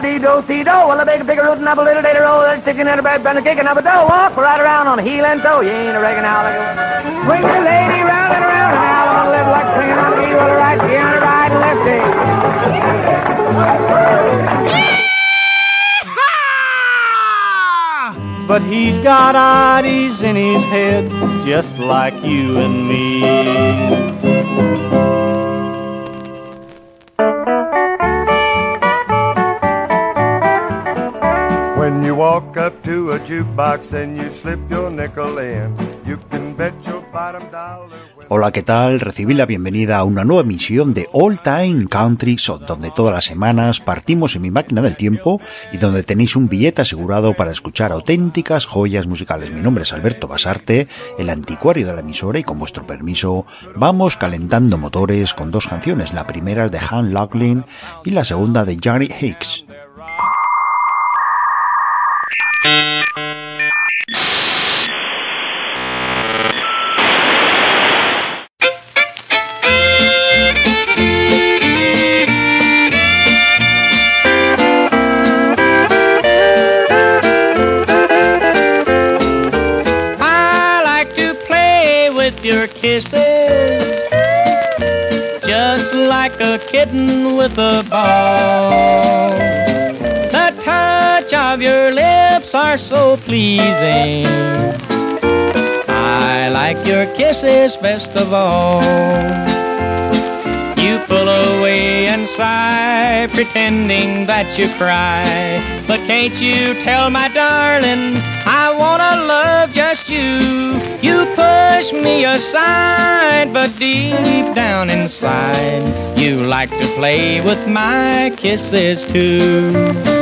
da dee do see do. Well, a big bigger root and up a little later roll. That's sticking in a bed, bend a kicking up a dough. Walk right around on heel and toe. You ain't a reckon how like a swing the lady round and around. And I want to live like swinging on the the right, she on the right and left. But he's got ideas in his head just like you and me. Hola, ¿qué tal? Recibí la bienvenida a una nueva emisión de All Time Country Shot, donde todas las semanas partimos en mi máquina del tiempo y donde tenéis un billete asegurado para escuchar auténticas joyas musicales. Mi nombre es Alberto Basarte, el anticuario de la emisora, y con vuestro permiso vamos calentando motores con dos canciones. La primera de Han Locklin y la segunda de Johnny Hicks. Kisses, just like a kitten with a ball. The touch of your lips are so pleasing. I like your kisses best of all. Pull away and sigh, pretending that you cry. But can't you tell, my darling, I wanna love just you. You push me aside, but deep down inside, you like to play with my kisses too.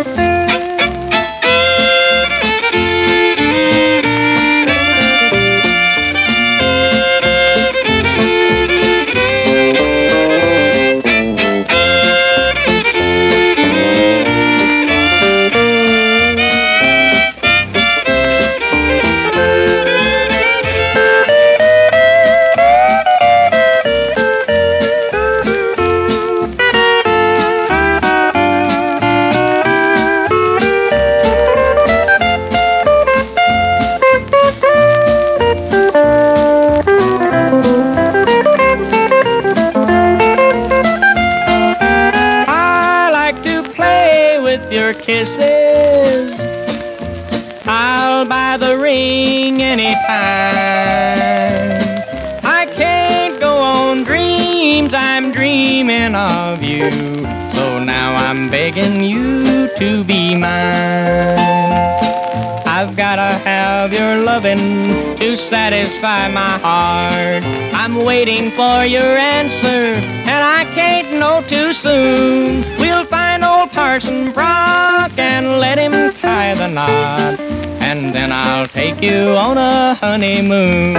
Satisfy my heart. I'm waiting for your answer, and I can't know too soon. We'll find old Parson Brock and let him tie the knot, and then I'll take you on a honeymoon.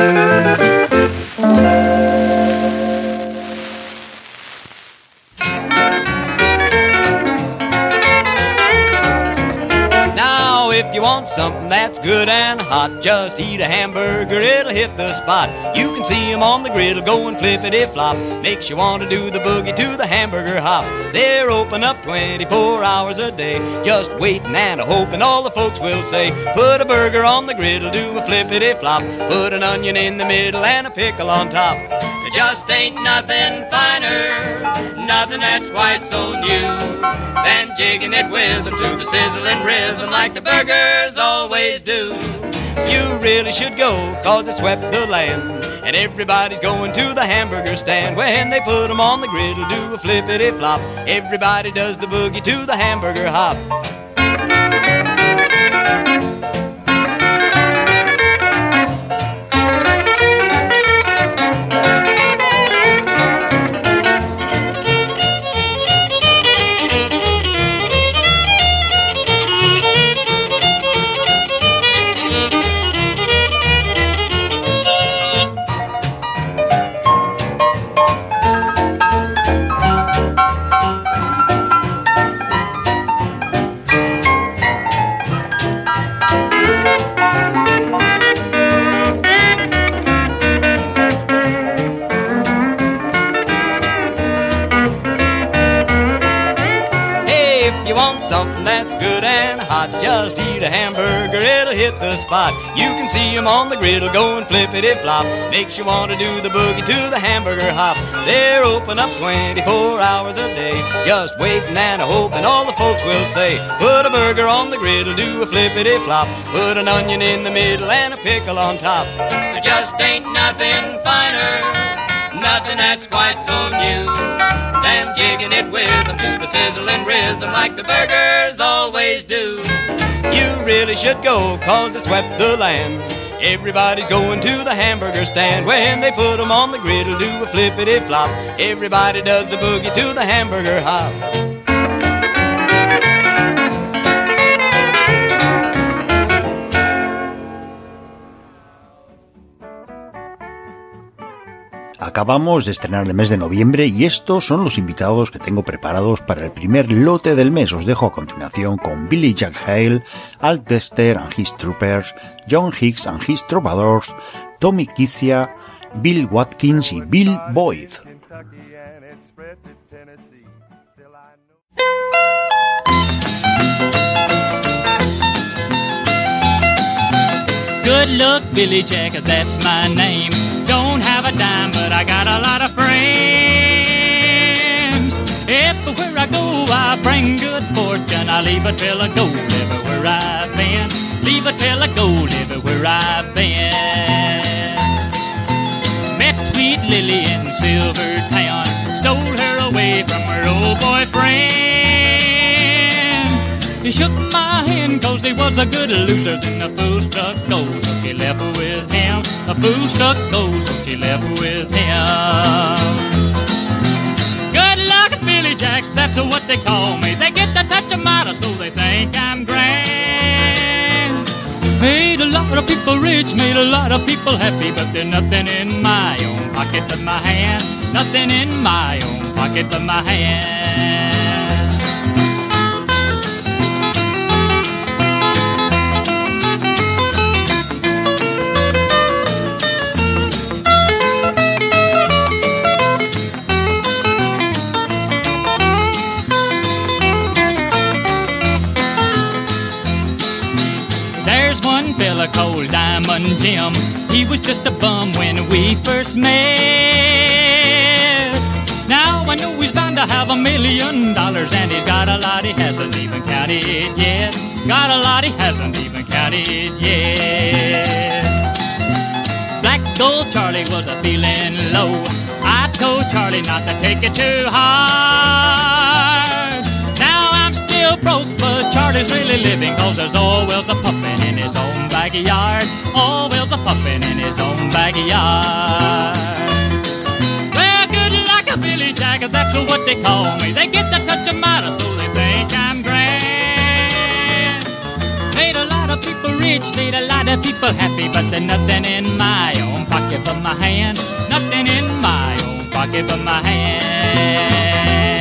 Hit the spot. You can see on the griddle going flippity flop. Makes you want to do the boogie to the hamburger hop. They're open up 24 hours a day, just waiting and hoping all the folks will say, Put a burger on the griddle, do a flippity flop. Put an onion in the middle and a pickle on top. There just ain't nothing finer, nothing that's quite so new than jigging it with them to the sizzling rhythm like the burgers always do. You really should go, cause it swept the land. And everybody's going to the hamburger stand. When they put 'em on the griddle, do a flippity flop. Everybody does the boogie to the hamburger hop. Hit the spot. You can see see 'em on the griddle going flippity flop. Makes you want to do the boogie to the hamburger hop. They're open up 24 hours a day. Just waiting and hoping all the folks will say, Put a burger on the griddle, do a flippity flop. Put an onion in the middle and a pickle on top. There just ain't nothing finer, nothing that's quite so new. Than jigging it with them to the sizzling rhythm like the burgers really should go, cause it swept the land. Everybody's going to the hamburger stand when they put 'em on the griddle, do a flippity flop. Everybody does the boogie to the hamburger hop. Acabamos de estrenar el mes de noviembre y estos son los invitados que tengo preparados para el primer lote del mes. Os dejo a continuación con Billy Jack Hale, Al Dester and His Troopers, John Hicks and His Troubadours, Tommy Kizia, Bill Watkins y Bill Boyd. Good luck, Billy Jack, that's my name. Don't have a dime, but I got a lot of friends. Everywhere I go, I bring good fortune. I leave a trail of gold everywhere I've been. Leave a trail of gold everywhere I've been. Met sweet Lily in Silvertown, stole her away from her old boyfriend. He shook my hand cause he was a good loser. Then the fool struck gold, so she left with him. The fool struck gold, so she left with him. Good luck, Billy Jack, that's what they call me. They get the touch of might, so they think I'm grand. Made a lot of people rich, made a lot of people happy, but there's nothing in my own pocket but my hand. Nothing in my own pocket but my hand. Jim. He was just a bum when we first met. Now I know he's bound to have a million dollars, and he's got a lot he hasn't even counted yet. Got a lot he hasn't even counted yet. Black Gold Charlie was a feeling low. I told Charlie not to take it too hard. Broke, but Charlie's really living cause there's always a puffin in his own backyard. Always a puffin in his own backyard. Well, good luck, a Billy Jack, that's what they call me. They get the touch of mighty, so they think I'm grand. Made a lot of people rich, made a lot of people happy, but there's nothing in my own pocket but my hand. Nothing in my own pocket but my hand.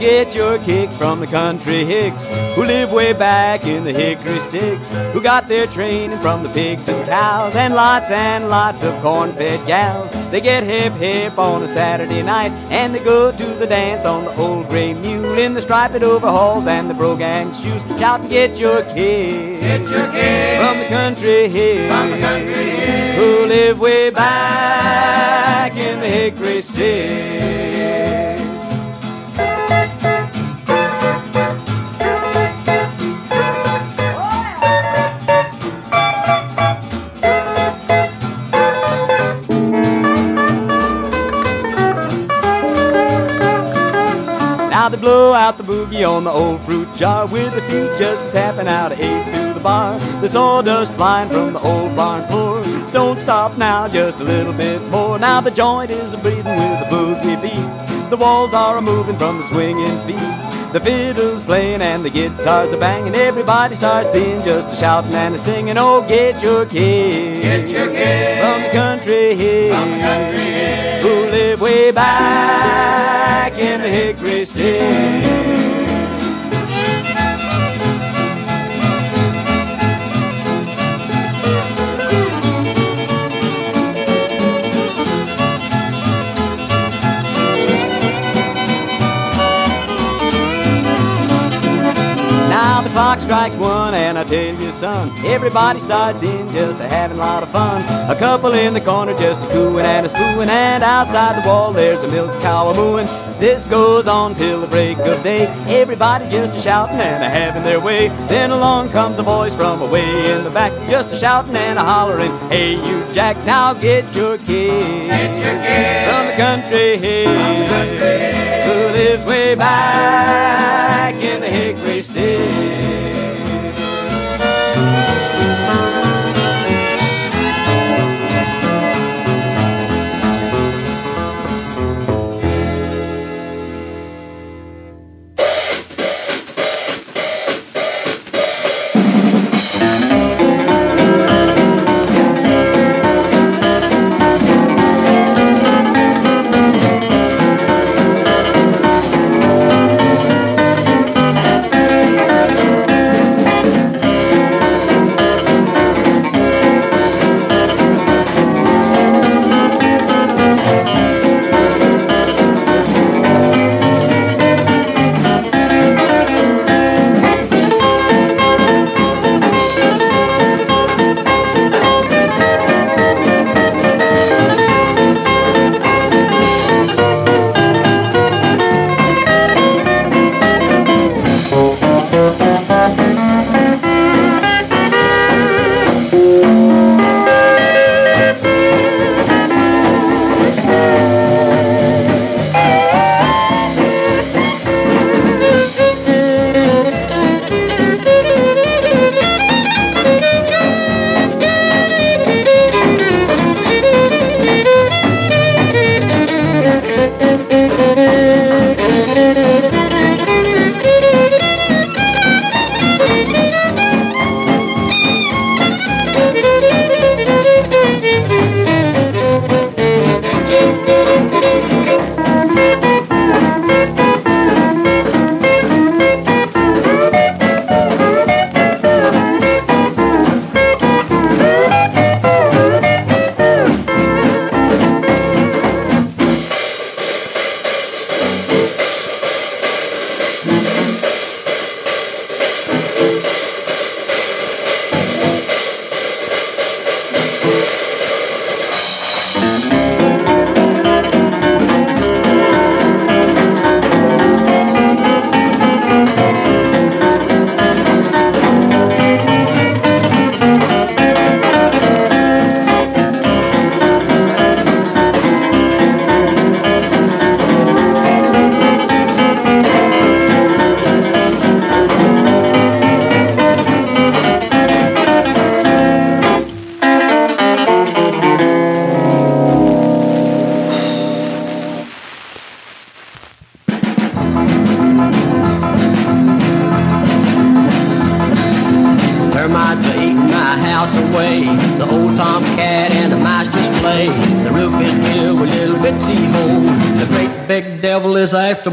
Get your kicks from the country hicks who live way back in the hickory sticks, who got their training from the pigs and cows and lots and lots of corn-fed gals. They get hip hip on a Saturday night and they go to the dance on the old gray mule in the striped overalls and the brogan shoes. Shout and get your kicks, Get your kicks from the country hicks, from the country hicks. who live way back in the hickory sticks. Blow out the boogie on the old fruit jar with the feet just tapping out of eight through the bar. The sawdust flying from the old barn floor. Don't stop now, just a little bit more. Now the joint is a breathing with the boogie beat. The walls are a moving from the swinging feet. The fiddle's playing and the guitars are banging. Everybody starts in just a shouting and a singing. Oh, get your kids Get your kicks from the country here from the country hicks. who live way back in hickory sticks. Clock strikes one, and I tell you, son, everybody starts in just a having a lot of fun. A couple in the corner just a cooing and a spooing, and outside the wall there's a milk cow a mooing. This goes on till the break of day. Everybody just a shouting and a having their way. Then along comes a voice from away in the back, just a shouting and a hollering, Hey, you Jack, now get your kid Get your kicks from the country here country who lives way back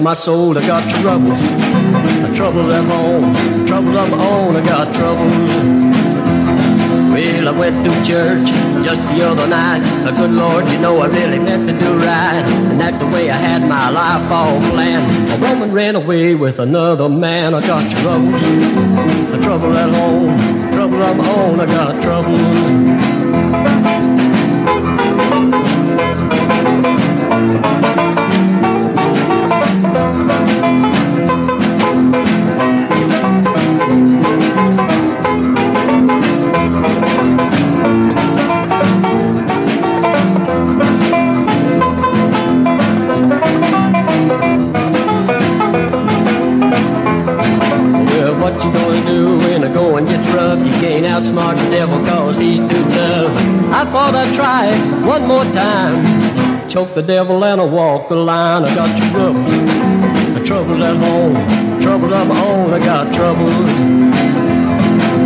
my soul. I got troubles, trouble at home, trouble of my own. I got troubles. Well, I went to church just the other night. A good Lord, you know I really meant to do right. And that's the way I had my life all planned. A woman ran away with another man. I got trouble, trouble at home, trouble of my own. I got trouble. The devil and I walk the line. I got trouble, trouble at home, trouble of my own. I got trouble.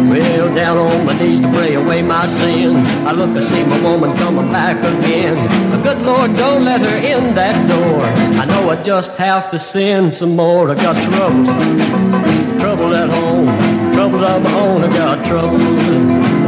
Well, down on my knees to pray away my sin. I look to see my woman coming back again. The good Lord, don't let her in that door. I know I just have to sin some more. I got troubles, trouble at home troubles of my own, I got troubles.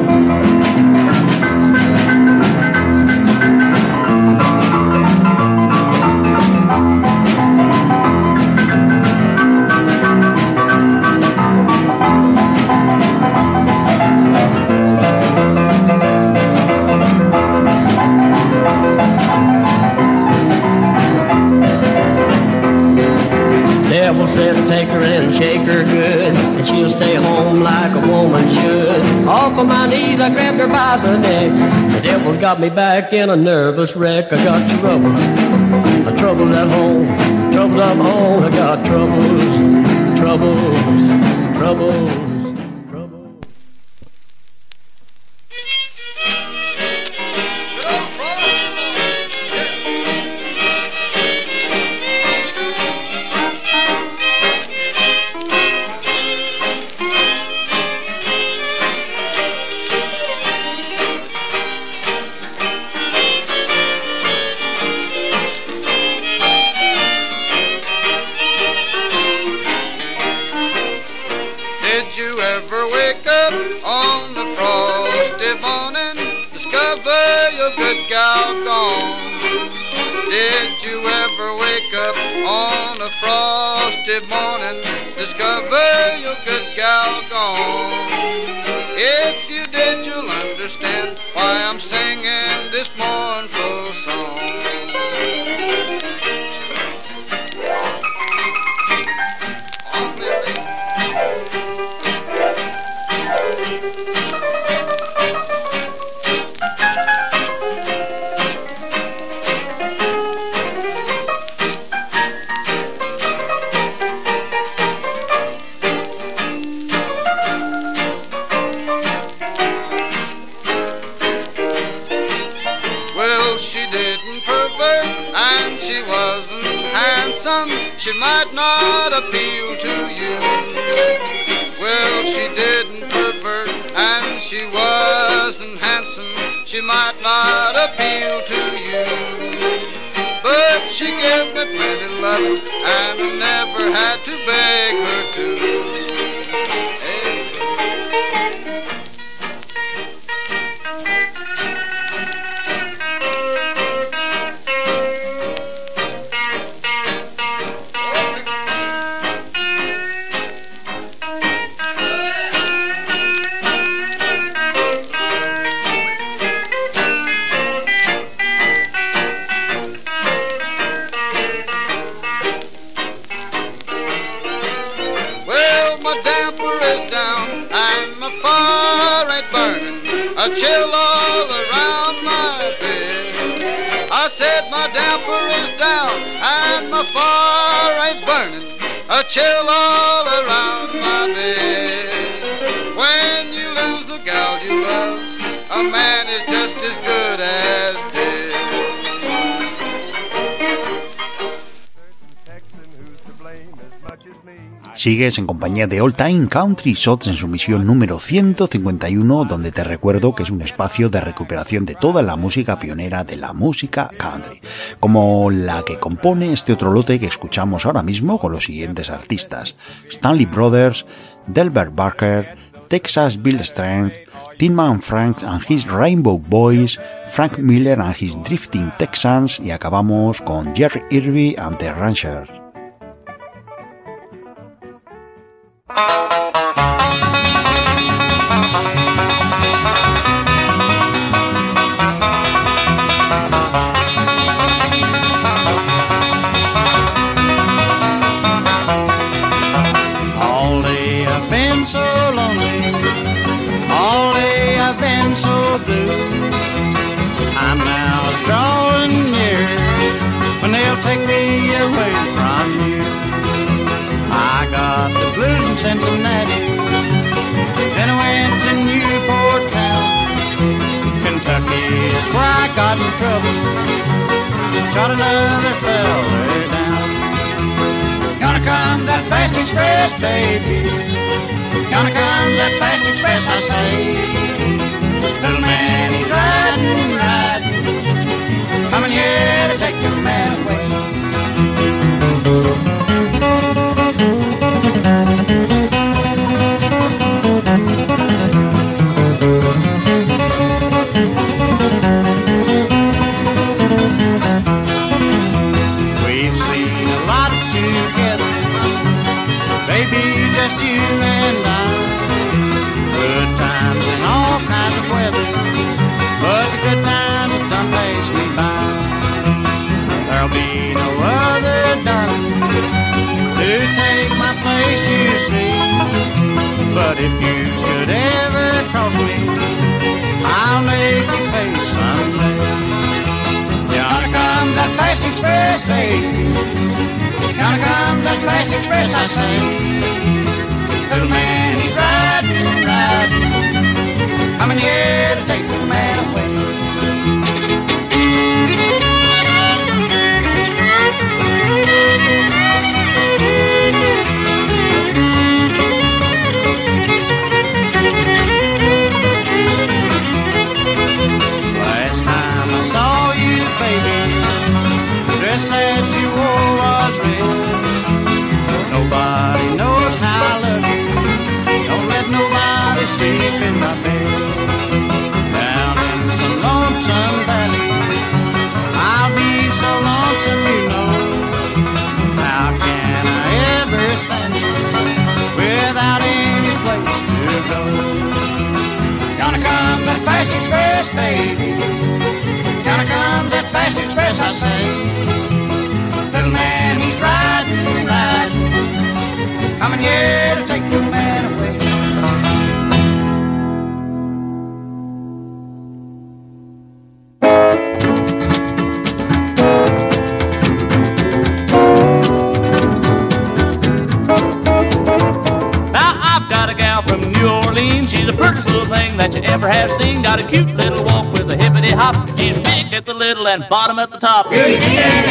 Said take her and shake her good, and she'll stay home like a woman should. Off of my knees, I grabbed her by the neck. The devil got me back in a nervous wreck. I got trouble, a trouble at home, trouble at home. I got troubles, troubles, troubles. my damper is down, and my fire ain't burning, a chill all around my bed. I said my damper is down, and my fire ain't burning, a chill all around my bed. When you lose the gal you love, a man is just Sigues en compañía de All Time Country Shots en su misión número 151, donde te recuerdo que es un espacio de recuperación de toda la música pionera de la música country, como la que compone este otro lote que escuchamos ahora mismo con los siguientes artistas: Stanley Brothers, Delbert Barker, Texas Bill Strand, Tinman Frank and his Rainbow Boys, Frank Miller and his Drifting Texans y acabamos con Jerry Irby and the Ranchers. Música express, baby. Gonna come that fast express, I say. Little man, he's riding. And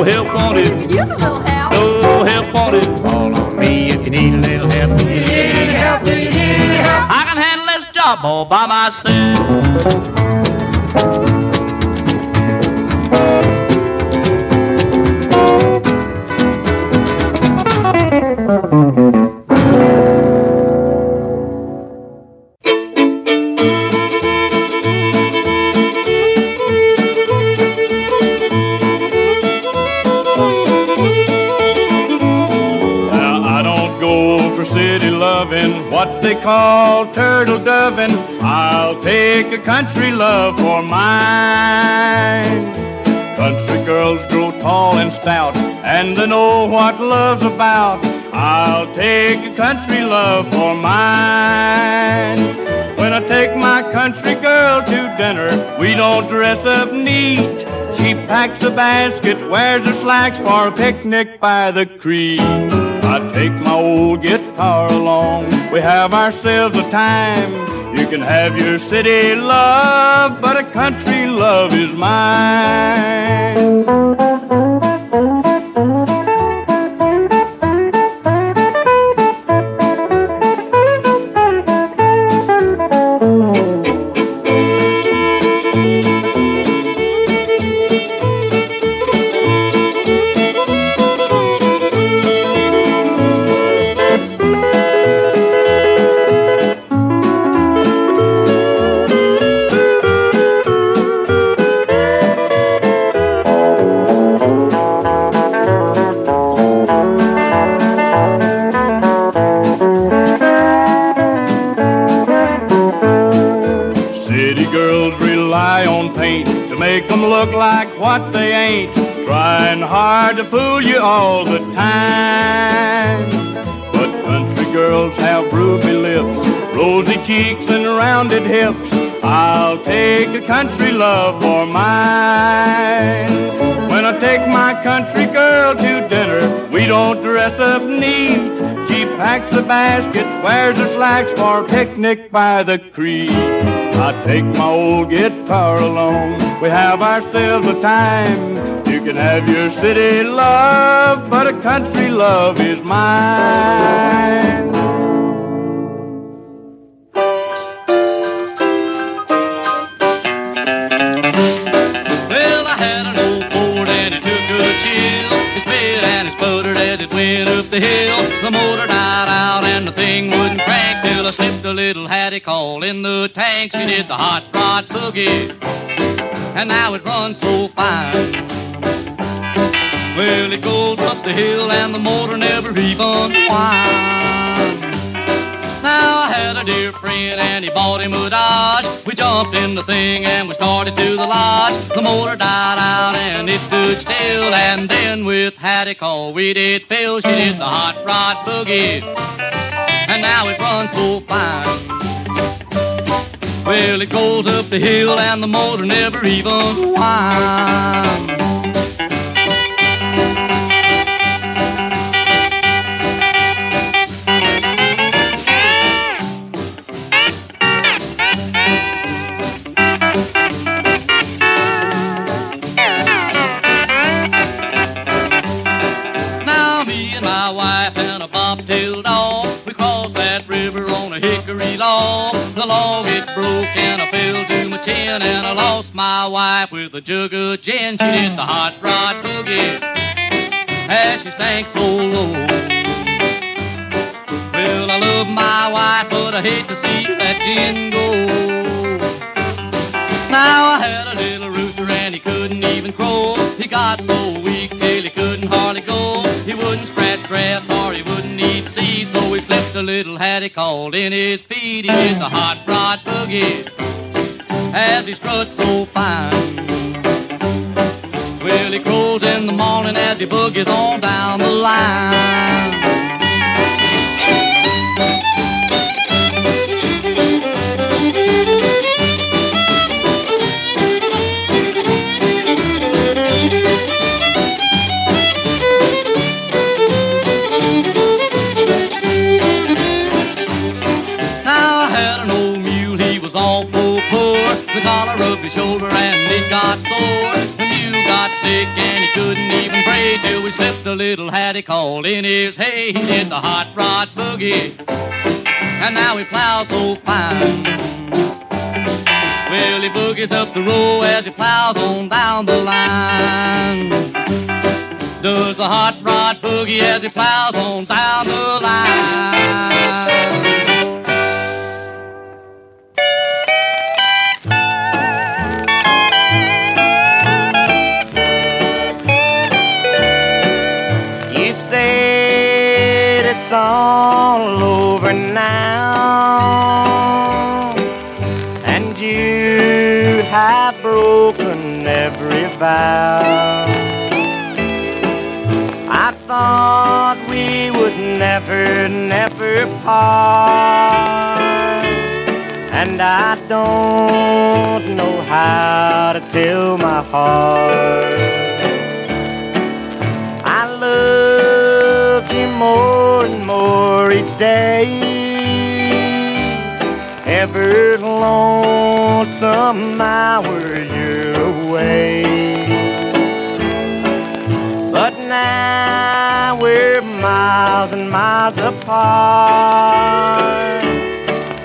No help wanted. Use a little help. No help wanted. Call on me if you need a little help. Do you need any help? Do you need any help? I can handle this job all by country love for mine. Country girls grow tall and stout, and they know what love's about. I'll take a country love for mine. When I take my country girl to dinner, we don't dress up neat. She packs a basket, wears her slacks for a picnic by the creek. I take my old guitar along, we have ourselves a time. You can have your city love, but a country love is mine. Look like what they ain't. Trying hard to fool you all the time. But country girls have ruby lips, rosy cheeks, and rounded hips. I'll take a country love for mine. When I take my country girl to dinner, we don't dress up neat. She packs a basket, wears her slacks for a picnic by the creek. I take my old guitar along, we have ourselves a time. You can have your city love, but a country love is mine. Well, I had an old Ford and it took a chill. It spit and it sputtered as it went up the hill. The motor died out and the thing wouldn't little Hadacol in the tank. She did the hot rod boogie, and now it runs so fine. Well, it goes up the hill and the motor never even whines. Now I had a dear friend and he bought him a Dodge. We jumped in the thing and we started to the lodge. The motor died out and it stood still. And then with Hadacol we did Phil. She did the hot rod boogie. And now it runs so fine. Well, it goes up the hill and the motor never even whines. The log it broke and I fell to my chin and I lost my wife with a jug of gin. She did the hot rod boogie as she sank so low. Well, I love my wife, but I hate to see that gin go. Now I had a little rooster and he couldn't even crow. He got so a little Hadacol in his feet. He did the hot rod boogie as he strut so fine. Well, he crows in the morning as he boogies on down the line. His shoulder and it got sore. The mule got sick and he couldn't even pray till we slipped a little Hadacol in his hay. He did the hot rod boogie, and now he plows so fine. Well, he boogies up the road as he plows on down the line. Does the hot rod boogie as he plows on down the line. It's all over now, and you have broken every vow. I thought we would never, never part, and I don't know how to tell my heart. I love you more each day. Every lonesome hour you're away. But now we're miles and miles apart.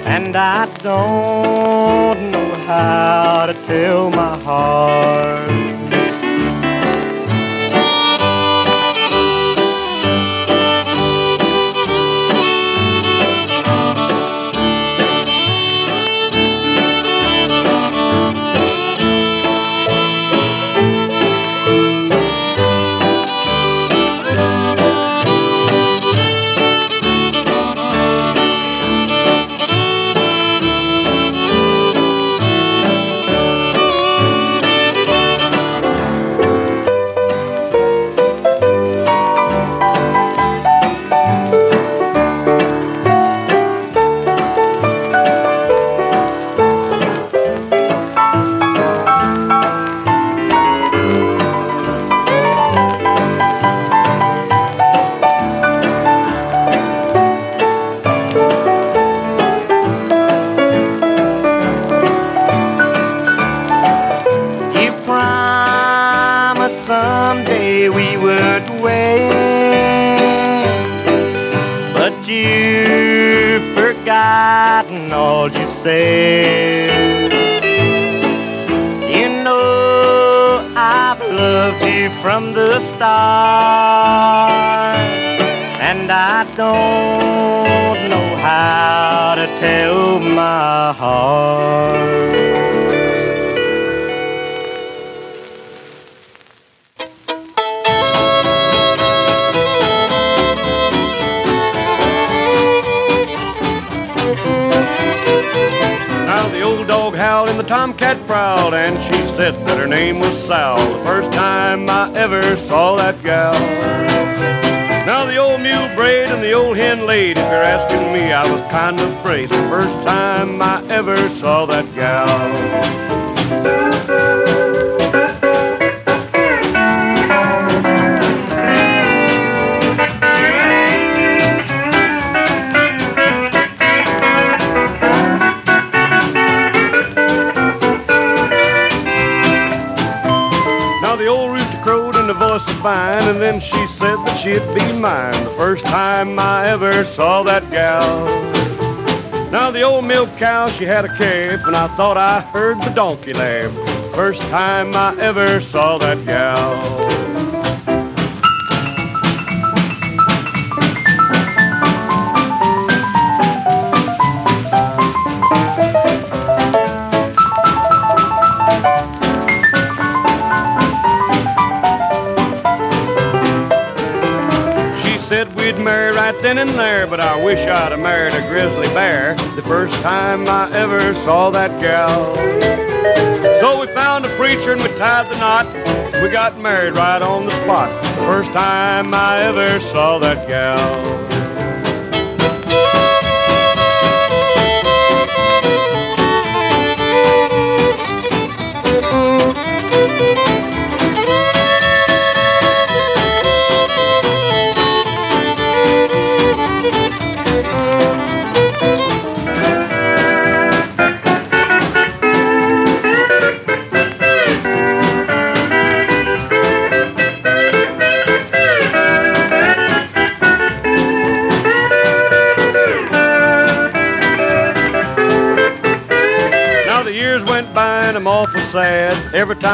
And I don't know how to tell my heart. Said. You know I've loved you from the start, and I don't know how to tell my heart. Name was Sal. The first time I ever saw that gal. Now the old mule brayed and the old hen laid. If you're asking me, I was kind of afraid the first time I ever saw that gal. Fine, and then she said that she'd be mine the first time I ever saw that gal. Now the old milk cow, she had a calf, and I thought I heard the donkey laugh. First time I ever saw that gal. Then and there, but I wish I'd have married a grizzly bear the first time I ever saw that gal. So we found a preacher and we tied the knot. We got married right on the spot the first time I ever saw that gal.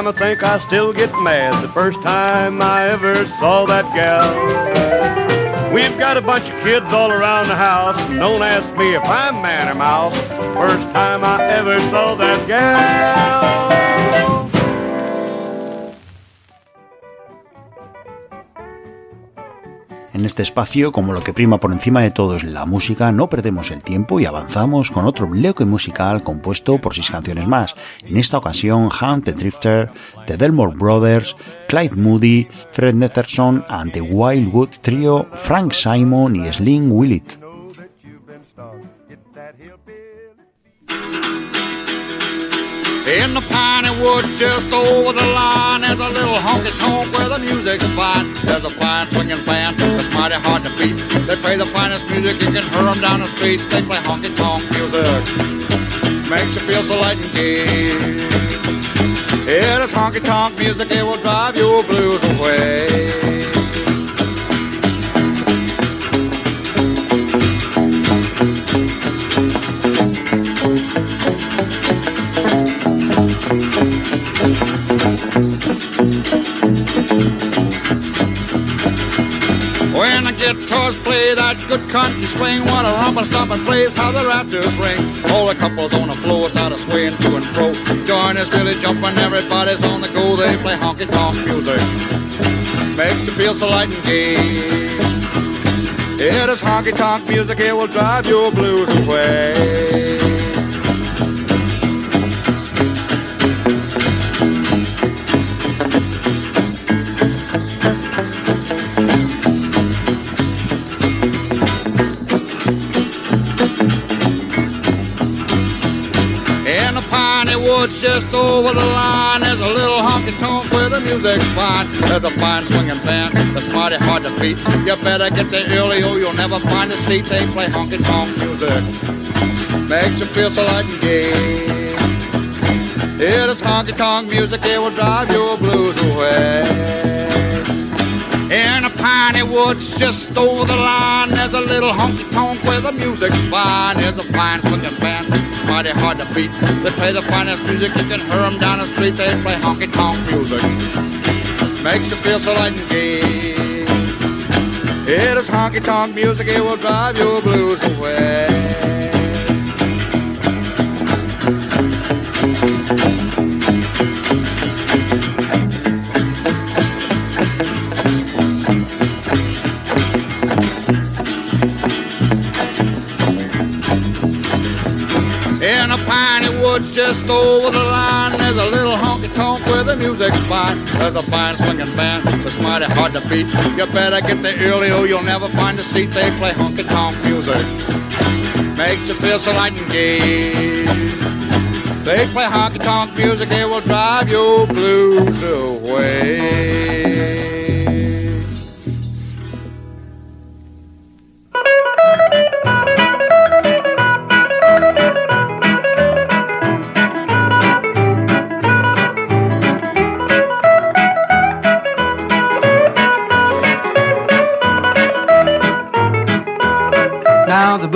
Time I think I still get mad. The first time I ever saw that gal. We've got a bunch of kids all around the house. Don't ask me if I'm man or mouse. First time I ever saw that gal. En este espacio, como lo que prima por encima de todo es la música, no perdemos el tiempo y avanzamos con otro bloque musical compuesto por seis canciones más. En esta ocasión, Hunt the Drifter, The Delmore Brothers, Clyde Moody, Fred Netherson and the Wildwood Trio, Frank Simon y Slim Willett. In the piney woods just over the line There's a little honky tonk where the music's fine. There's a fine swinging band that's mighty hard to beat. They play the finest music, you can hear them down the street. They play honky tonk music. Makes you feel so light and gay. It is honky tonk music, it will drive your blues away guitars play that good country swing, what a romping, stomping place, how the rafters ring. All the couples on the floor start a swaying to and fro. Join is really jumping, everybody's on the go. They play honky tonk music, makes you feel so light and gay. It is honky tonk music, it will drive your blues away. Just over the line There's a little honky tonk where the music's fine. There's a fine swinging band that's mighty hard to beat. You better get there early or you'll never find a seat. They play honky tonk music. Makes you feel so light and gay. It is honky tonk music, it will drive your blues away. In the piney woods just over the line There's a little honky tonk where the music's fine. There's a fine swinging band, mighty hard to beat. They play the finest music, you can hear them down the street. They play honky tonk music. Makes you feel so light and gay. It is honky tonk music, it will drive your blues away woods just over the line There's a little honky tonk where the music's fine. There's a fine swinging band that's mighty hard to beat. You better get there early or you'll never find a seat. They play honky tonk music. Makes you feel so light and gay. They play honky tonk music, it will drive your blues away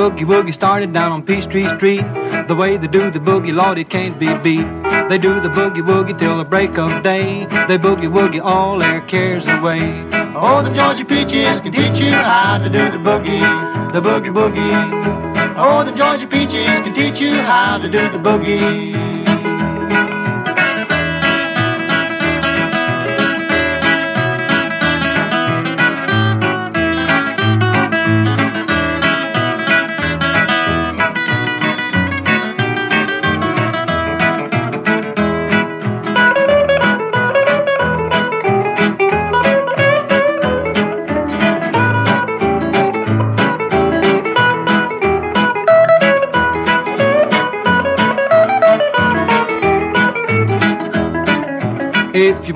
boogie woogie started down on Peachtree Street. The way they do the boogie, Lord, it can't be beat. They do the boogie woogie till the break of day. They boogie woogie all their cares away. Oh, them Georgia peaches can teach you how to do the boogie, the boogie woogie. Oh, them Georgia peaches can teach you how to do the boogie.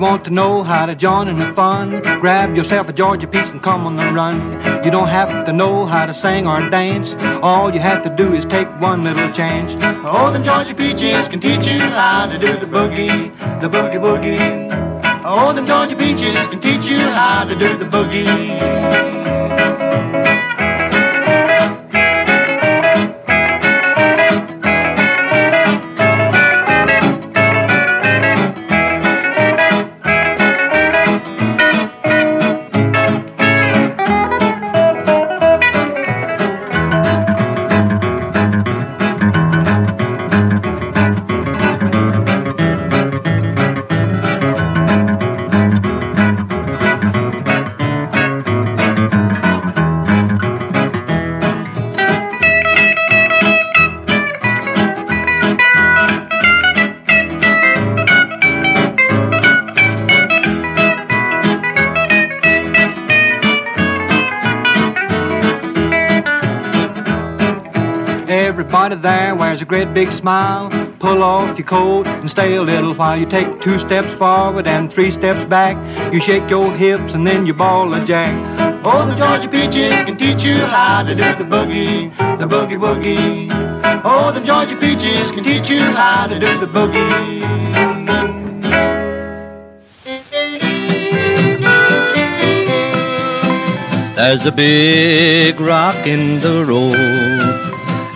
Want to know how to join in the fun, grab yourself a Georgia peach and come on the run. You don't have to know how to sing or dance. All you have to do is take one little chance. Oh, them Georgia peaches can teach you how to do the boogie, the boogie boogie. Oh, them Georgia peaches can teach you how to do the boogie. There wears a great big smile. Pull off your coat and stay a little while. You take two steps forward and three steps back. You shake your hips and then you ball a jack. Oh, the Georgia peaches can teach you how to do the boogie, the boogie woogie. Oh, the Georgia peaches can teach you how to do the boogie. There's a big rock in the road,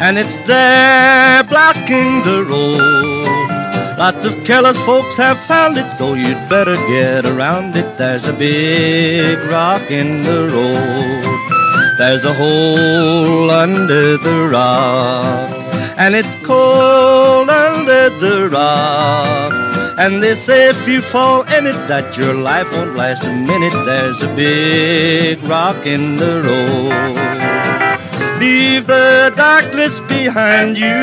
and it's there blocking the road. Lots of careless folks have found it, so you'd better get around it. There's a big rock in the road. There's a hole under the rock, and it's cold under the rock. And they say if you fall in it, that your life won't last a minute. There's a big rock in the road. Leave the darkness behind you.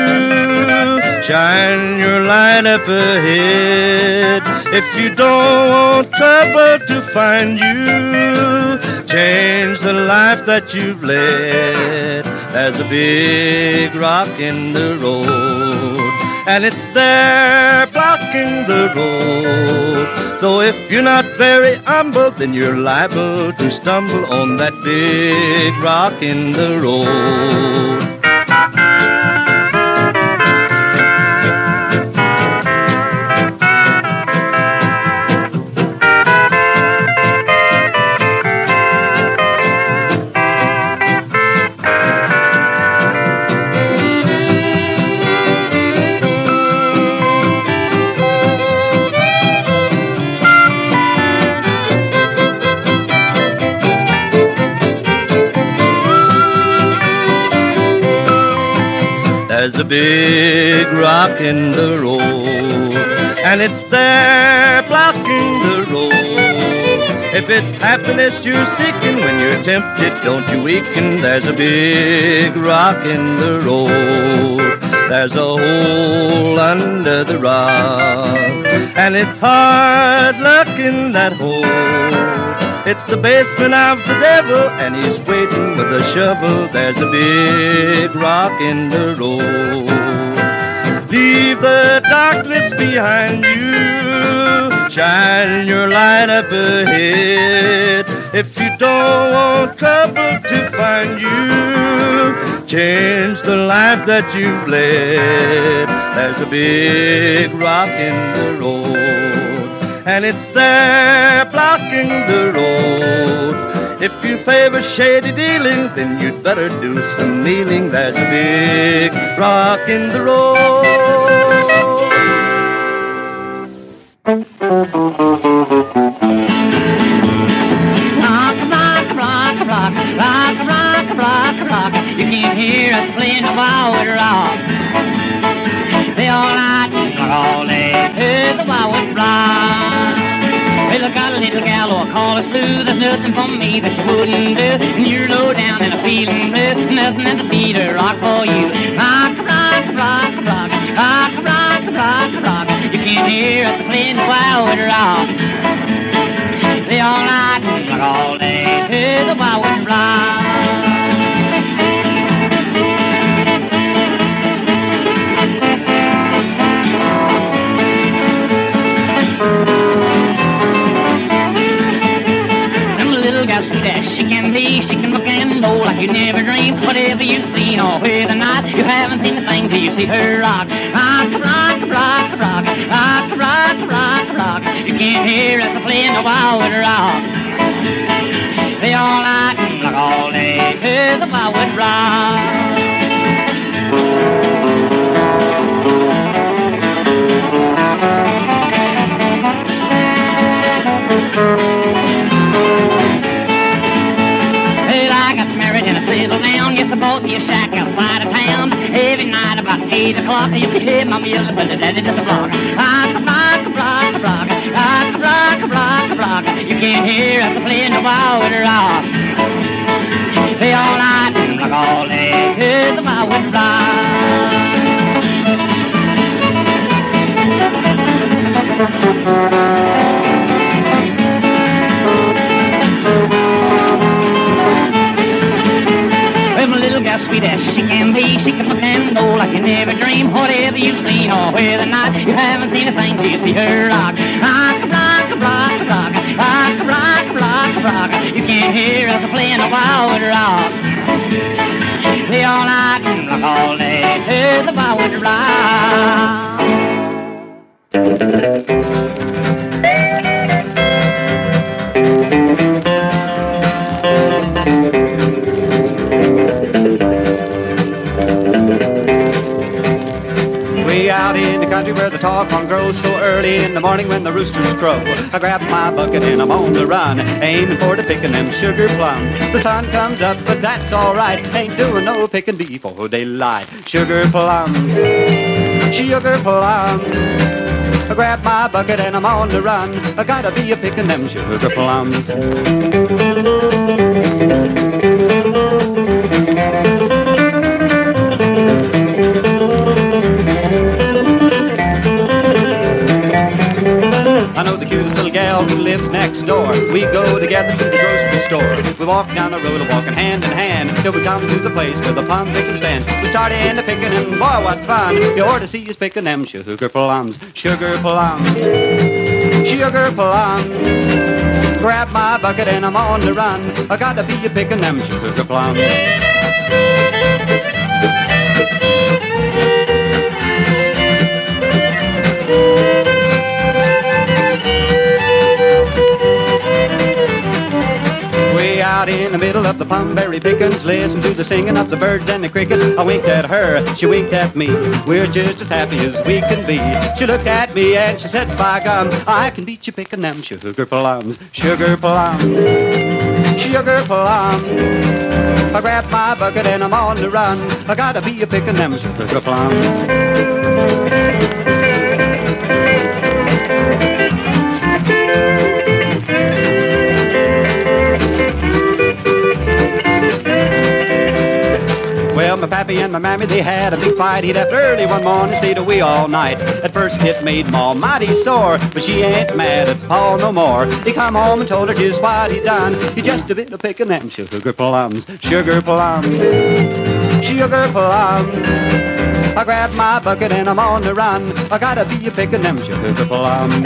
Shine your light up ahead. If you don't want trouble to find you, change the life that you've led. There's a big rock in the road and it's there blocking the road. So if you're not very humble, then you're liable to stumble on that big rock in the road. There's a big rock in the road, and it's there blocking the road. If it's happiness you're seeking when you're tempted, don't you weaken. There's a big rock in the road. There's a hole under the rock, and it's hard luck in that hole. It's the basement of the devil, and he's waiting with a shovel. There's a big rock in the road. Leave the darkness behind you. Shine your light up ahead. If you don't want trouble to find you, change the life that you've led. There's a big rock in the road and it's there blocking the road. If you favor shady dealing, then you'd better do some kneeling. There's a big rock in the road. Rock, rock, rock, rock, rock, rock, rock, rock. You can hear us playing the wild rock. They all night, all day, the wild rock. I got a little gal who I call her Sue. There's nothing for me that she wouldn't do. And you're low down and I'm feeling blue. Nothing at the beat her rock for you. Rock, rock, rock, rock, rock, rock, rock, rock. You can hear us playing the wild rock. They all night, not all day, to the wild rock. You never dreamed. Whatever you've seen or where the night, you haven't seen a thing till you see her rock. Rock, rock, rock, rock, rock, rock, rock, rock. You can't hear us playing the wild rock. They all night, like all day, to the wild rock. Well, and down. Yes, I bought me a shack outside of town. Every night about 8 o'clock, you can hear my music, but the daddy does the rock. Rock, rock, rock, rock, rock, rock, rock, rock. You can't hear us playing the wild rock. Play all night, like all day, to the wild Well, sweet she can be, secret my candle like you never dream. Whatever you've seen or whether or not you haven't seen a thing till you see her rock. Rock, rock, rock, rock, rock, rock, rock, rock. You can't hear us playing a wild rock. Play all night and rock all day to the wild rock. Country where the tall corn grows so early in the morning when the roosters crow. I grab my bucket and I'm on the run, aiming for the picking them sugar plums. The sun comes up, but that's alright. Ain't doing no picking before daylight. Sugar plums, sugar plums. I grab my bucket and I'm on the run. I gotta be a picking them sugar plums. Who lives next door. We go together to the grocery store. We walk down the road, walking hand in hand, till we come to the place where the plum picking stands. We start in the picking, and boy, what fun! You ought to see us picking them sugar plums, sugar plums, sugar plums. Grab my bucket and I'm on the run. I gotta be a picking them sugar plums. Way out in the middle of the plumberry pickings, listen to the singing of the birds and the crickets. I winked at her, she winked at me. We're just as happy as we can be. She looked at me and she said, by gum, I can beat you picking them sugar plums, sugar plums, sugar plums. I grab my bucket and I'm on the run. I gotta be a picking them sugar plums. And my mammy, they had a big fight. He left early one morning, stayed away all night. At first it made Ma mighty sore, but she ain't mad at Paul no more. He come home and told her just what he done. He just a bit of picking them sugar plums, sugar plums, sugar plums. I grab my bucket and I'm on the run. I gotta be a picking them sugar plums.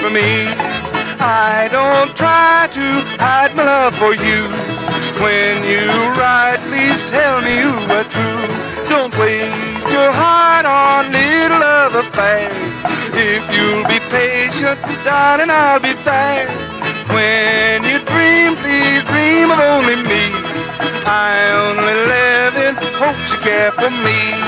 For me, I don't try to hide my love for you. When you write, please tell me you are true. Don't waste your heart on little love affairs. If you'll be patient, darling, I'll be there. When you dream, please dream of only me. I only live in hopes you care for me.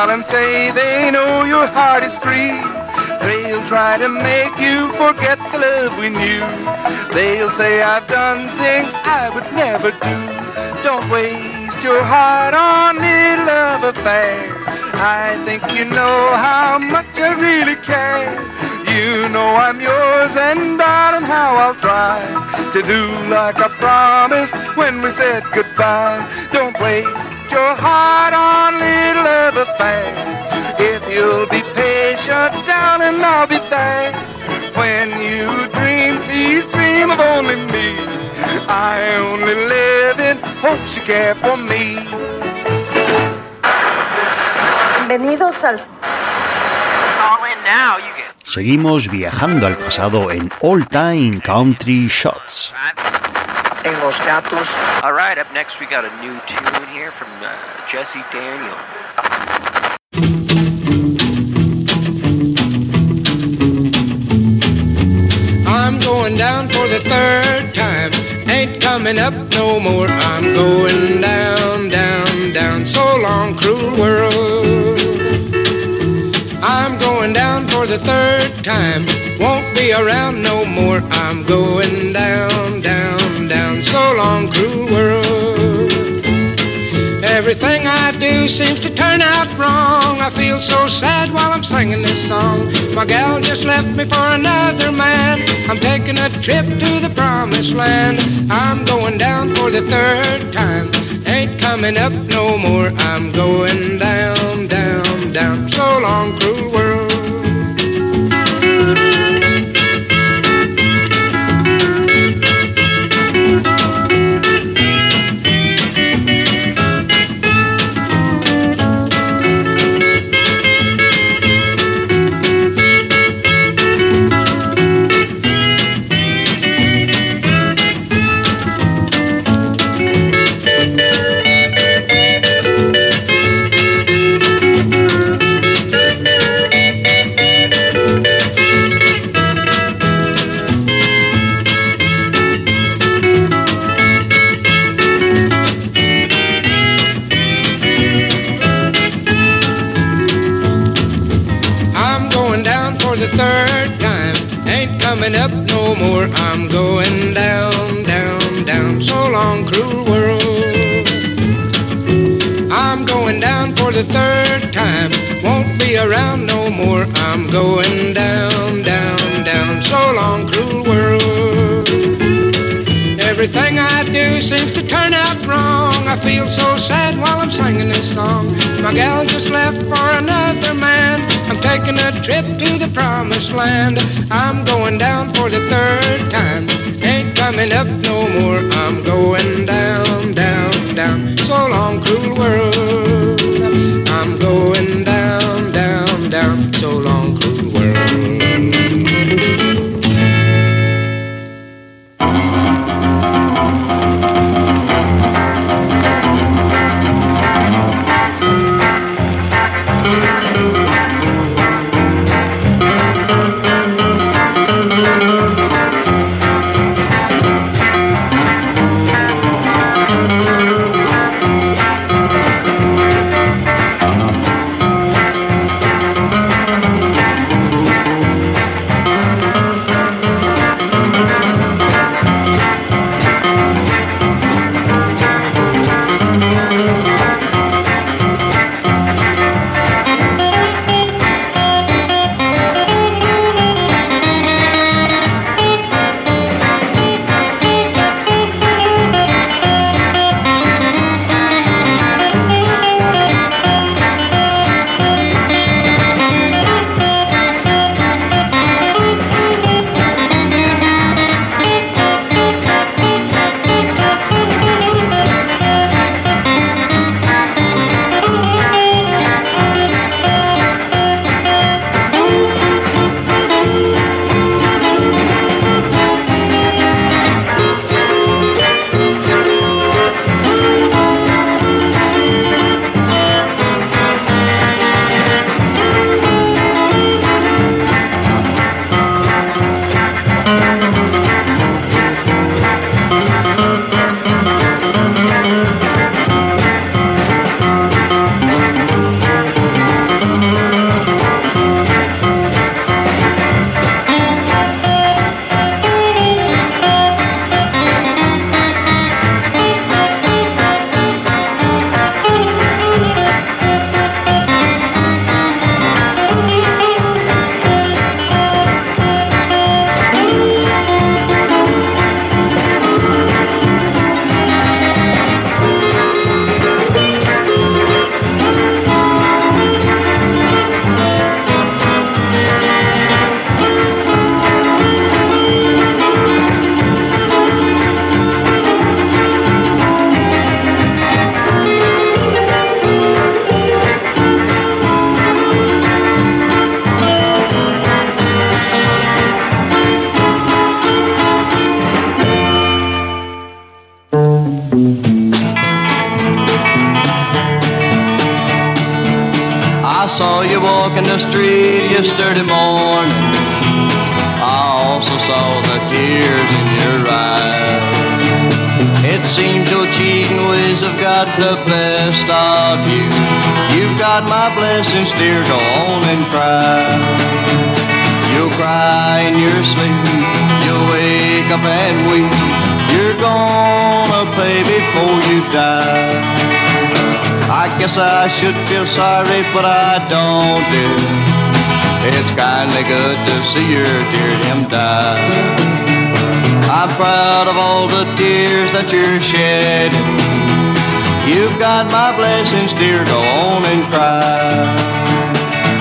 Smile and say they know your heart is free. They'll try to make you forget the love we knew. They'll say I've done things I would never do. Don't waste your heart on little love affairs. I think you know how much I really care. You know I'm yours and darling how I'll try to do like I promised when we said goodbye. Don't your heart on little love affairs. If you'll be patient, darling, I'll be there. When you dream, please dream of only me. I only live in hopes you care for me. Bienvenidos al... Seguimos viajando al pasado en All Time Country Shots. En los gatos. All right, up next we got a new tune here from uh, Jesse Daniel. I'm going down for the third time. Ain't coming up no more. I'm going down, down, down. So long, cruel world. I'm going down for the third time. Won't be around no more. I'm going down, down, down. So long, cruel world. Everything I do seems to turn out wrong. I feel so sad while I'm singing this song. My gal just left me for another man. I'm taking a trip to the promised land. I'm going down for the third time. Ain't coming up no more. I'm going down, down, down. So long, cruel world. More. I'm going down, down, down. So long, cruel world. I'm going down for the third time. Won't be around no more. I'm going down, down, down. So long, cruel world. Everything I do seems to turn out wrong. I feel so sad while I'm singing this song. My gal just left for another man taking a trip to the promised land. I'm going down for the third time. Ain't coming up no more. I'm going down, down, down. So long, cruel world. I'm going down, down, down. So long, cruel world. Good to see your dear him die. I'm proud of all the tears that you're shedding. You've got my blessings, dear, go on and cry.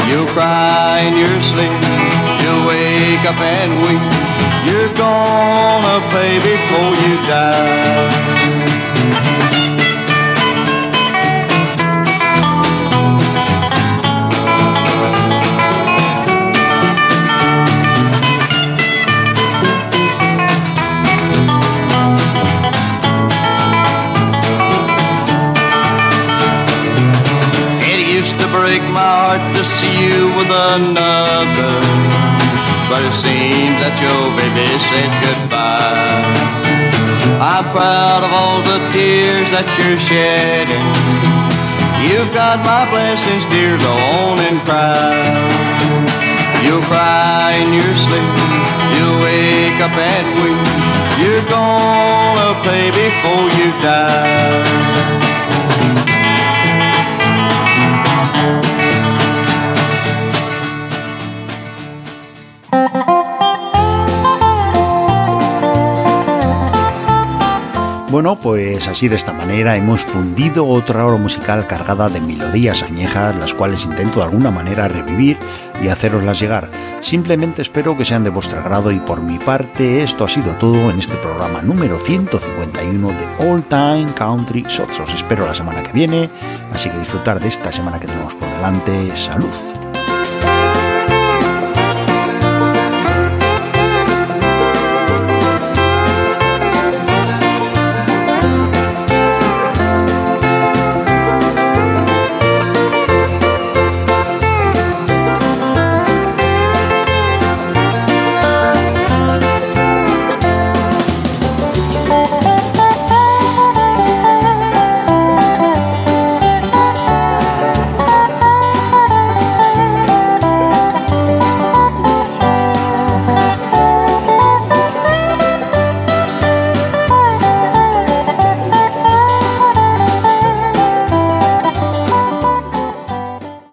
You'll cry in your sleep, you'll wake up and weep. You're gonna pay before you die. Break my heart to see you with another. But it seems that your baby said goodbye. I'm proud of all the tears that you're shedding. You've got my blessings, dear, go on and cry. You'll cry in your sleep, you'll wake up and weep. You're gonna pay before you die. Bueno, pues así de esta manera hemos fundido otra hora musical cargada de melodías añejas, las cuales intento de alguna manera revivir y haceroslas llegar. Simplemente espero que sean de vuestro agrado y por mi parte esto ha sido todo en este programa número 151 de All Time Country Shots. Os espero la semana que viene, así que disfrutar de esta semana que tenemos por delante. Salud.